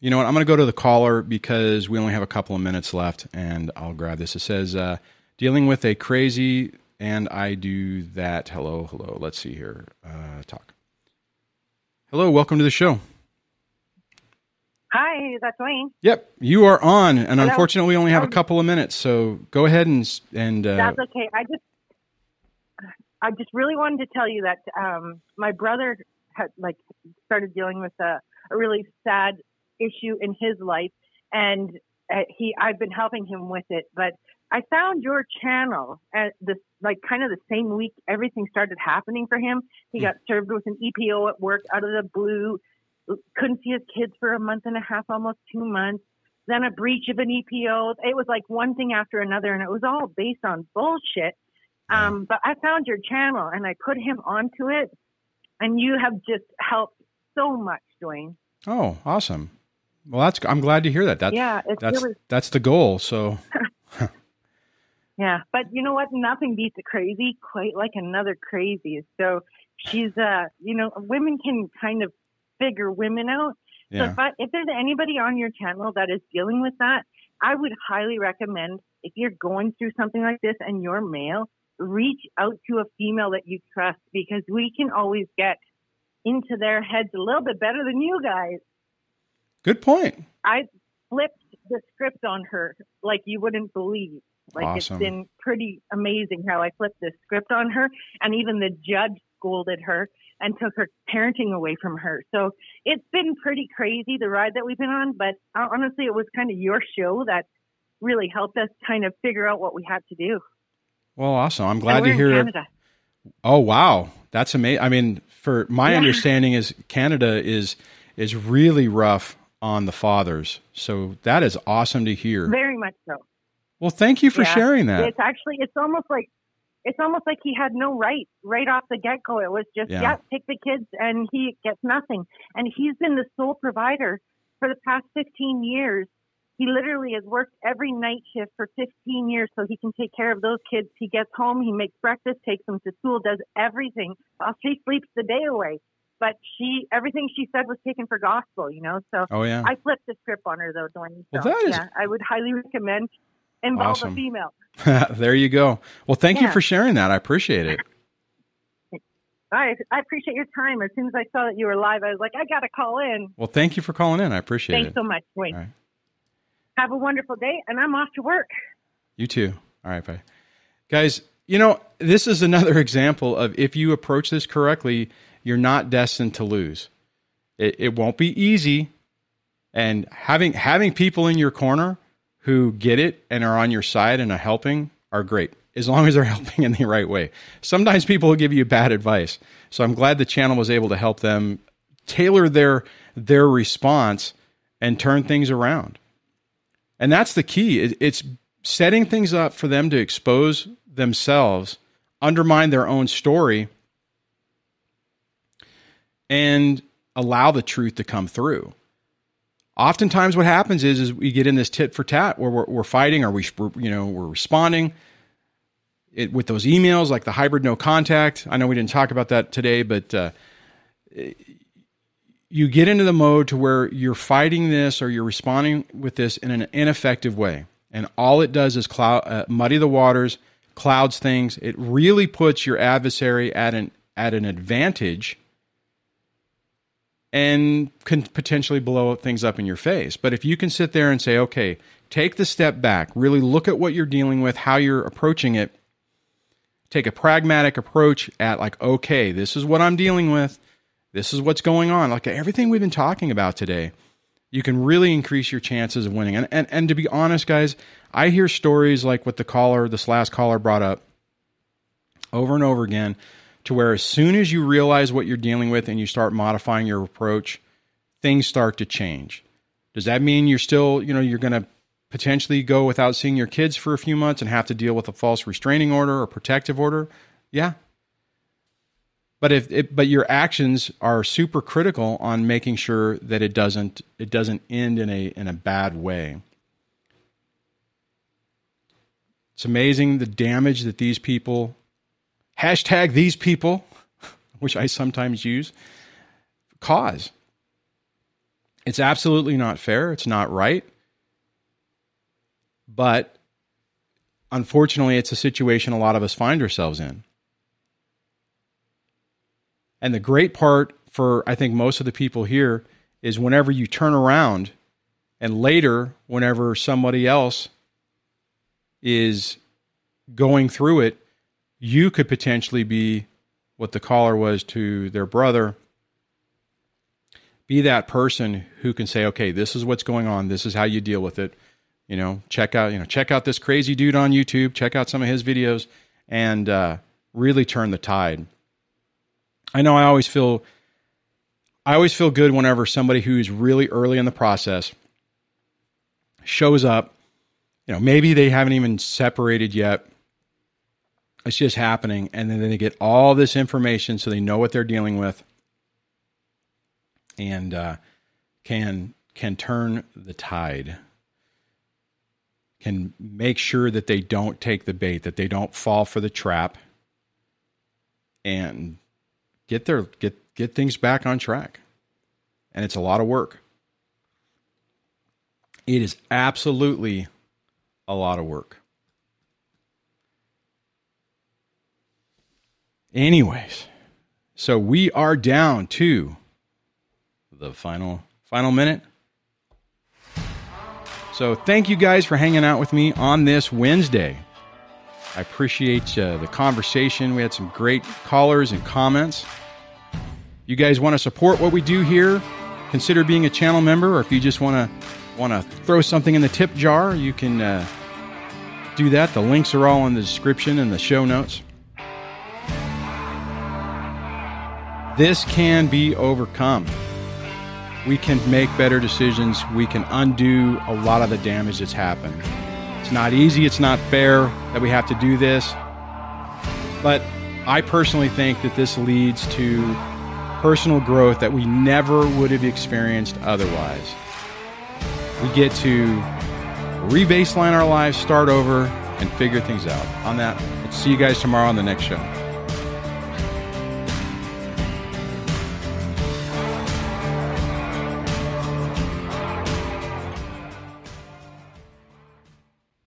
You know what? I'm going to go to the caller because we only have a couple of minutes left, and I'll grab this. It says, uh, "Dealing with a crazy, and I do that." Hello, hello. Let's see here. Uh, talk. Hello, welcome to the show.
Hi, is that Dwayne?
Yep, you are on, and Hello. unfortunately, we only have um, a couple of minutes, so go ahead and and.
Uh, that's okay. I just, I just really wanted to tell you that um, my brother had like started dealing with a, a really sad issue in his life, and uh, he, I've been helping him with it, but. I found your channel at this, like kind of the same week everything started happening for him. He hmm. got served with an EPO at work out of the blue couldn't see his kids for a month and a half, almost two months. Then a breach of an EPO. It was like one thing after another, and it was all based on bullshit. Um, but I found your channel and I put him onto it, and you have just helped so much, Dwayne.
Oh, awesome! Well, that's I'm glad to hear that. That's yeah, that's really... that's the goal. So.
yeah, but you know what? Nothing beats a crazy quite like another crazy. So she's uh, you know, women can kind of figure women out. Yeah. So if, I, if there's anybody on your channel that is dealing with that, I would highly recommend if you're going through something like this and you're male, reach out to a female that you trust because we can always get into their heads a little bit better than you guys.
Good point.
I flipped the script on her like you wouldn't believe. Like awesome. it's been pretty amazing how I flipped the script on her and even the judge scolded her and took her parenting away from her. So it's been pretty crazy the ride that we've been on, but uh, honestly, it was kind of your show that really helped us kind of figure out what we had to do.
Well, awesome. I'm glad to hear it. Oh, wow. That's amazing. I mean, for my yeah. understanding is Canada is is really rough on the fathers. So that is awesome to hear.
Very much so.
Well, thank you for yeah. sharing that.
It's actually it's almost like it's almost like he had no right right off the get go. It was just, yeah. yeah, take the kids and he gets nothing. And he's been the sole provider for the past 15 years. He literally has worked every night shift for 15 years so he can take care of those kids. He gets home, he makes breakfast, takes them to school, does everything while she sleeps the day away. But she, everything she said was taken for gospel, you know. So
oh, yeah.
I flipped the script on her though, Dwayne. So,
well, that is...
yeah, I would highly recommend involve
Awesome.
a female.
there you go. Well, thank you for sharing that. I appreciate it.
I I appreciate your time. As soon as I saw that you were live, I was like, I got to call in.
Well, thank you for calling in. I appreciate
Thanks
it.
Thanks so much.
All right.
Have a wonderful day, and I'm off to work.
You too. All right, bye. Guys, you know, this is another example of if you approach this correctly, you're not destined to lose. It, it won't be easy. And having having people in your corner who get it and are on your side and are helping are great, as long as they're helping in the right way. Sometimes people will give you bad advice. So I'm glad the channel was able to help them tailor their their response and turn things around. And that's the key. It's setting things up for them to expose themselves, undermine their own story, and allow the truth to come through. Oftentimes, what happens is, is we get in this tit for tat where we're, we're fighting, or we, you know, we're responding it, with those emails, like the hybrid no contact. I know we didn't talk about that today, but uh, you get into the mode to where you're fighting this or you're responding with this in an ineffective way, and all it does is cloud, uh, muddy the waters, clouds things. It really puts your adversary at an at an advantage and can potentially blow things up in your face. But if you can sit there and say, okay, take the step back, really look at what you're dealing with, how you're approaching it, take a pragmatic approach at like, okay, this is what I'm dealing with, this is what's going on, like everything we've been talking about today, you can really increase your chances of winning. And and, and to be honest, guys, I hear stories like what the caller, this last caller brought up over and over again to where as soon as you realize what you're dealing with and you start modifying your approach, things start to change. Does that mean you're still, you know, you're going to potentially go without seeing your kids for a few months and have to deal with a false restraining order or protective order? Yeah. But if it, but your actions are super critical on making sure that it doesn't it doesn't end in a in a bad way. It's amazing the damage that these people hashtag these people, which I sometimes use, cause. It's absolutely not fair. It's not right. But unfortunately, it's a situation a lot of us find ourselves in. And the great part for, I think, most of the people here is whenever you turn around and later, whenever somebody else is going through it, you could potentially be what the caller was to their brother. Be that person who can say, okay, this is what's going on. This is how you deal with it. You know, check out, you know, check out this crazy dude on YouTube, check out some of his videos and uh, really turn the tide. I know I always feel, I always feel good whenever somebody who's really early in the process shows up. You know, maybe they haven't even separated yet it's just happening and then they get all this information so they know what they're dealing with. And uh, can can turn the tide. Can make sure that they don't take the bait that they don't fall for the trap and get their get get things back on track. And it's a lot of work. It is absolutely a lot of work Anyways, so we are down to the final final minute. So thank you guys for hanging out with me on this Wednesday. I appreciate uh, the conversation. We had some great callers and comments. You guys want to support what we do here? Consider being a channel member, or if you just want to want to throw something in the tip jar, you can uh, do that. The links are all in the description and the show notes. This can be overcome. We can make better decisions. We can undo a lot of the damage that's happened. It's not easy, it's not fair that we have to do this. But I personally think that this leads to personal growth that we never would have experienced otherwise. We get to re baseline our lives, start over, and figure things out. On that, let's see you guys tomorrow on the next show.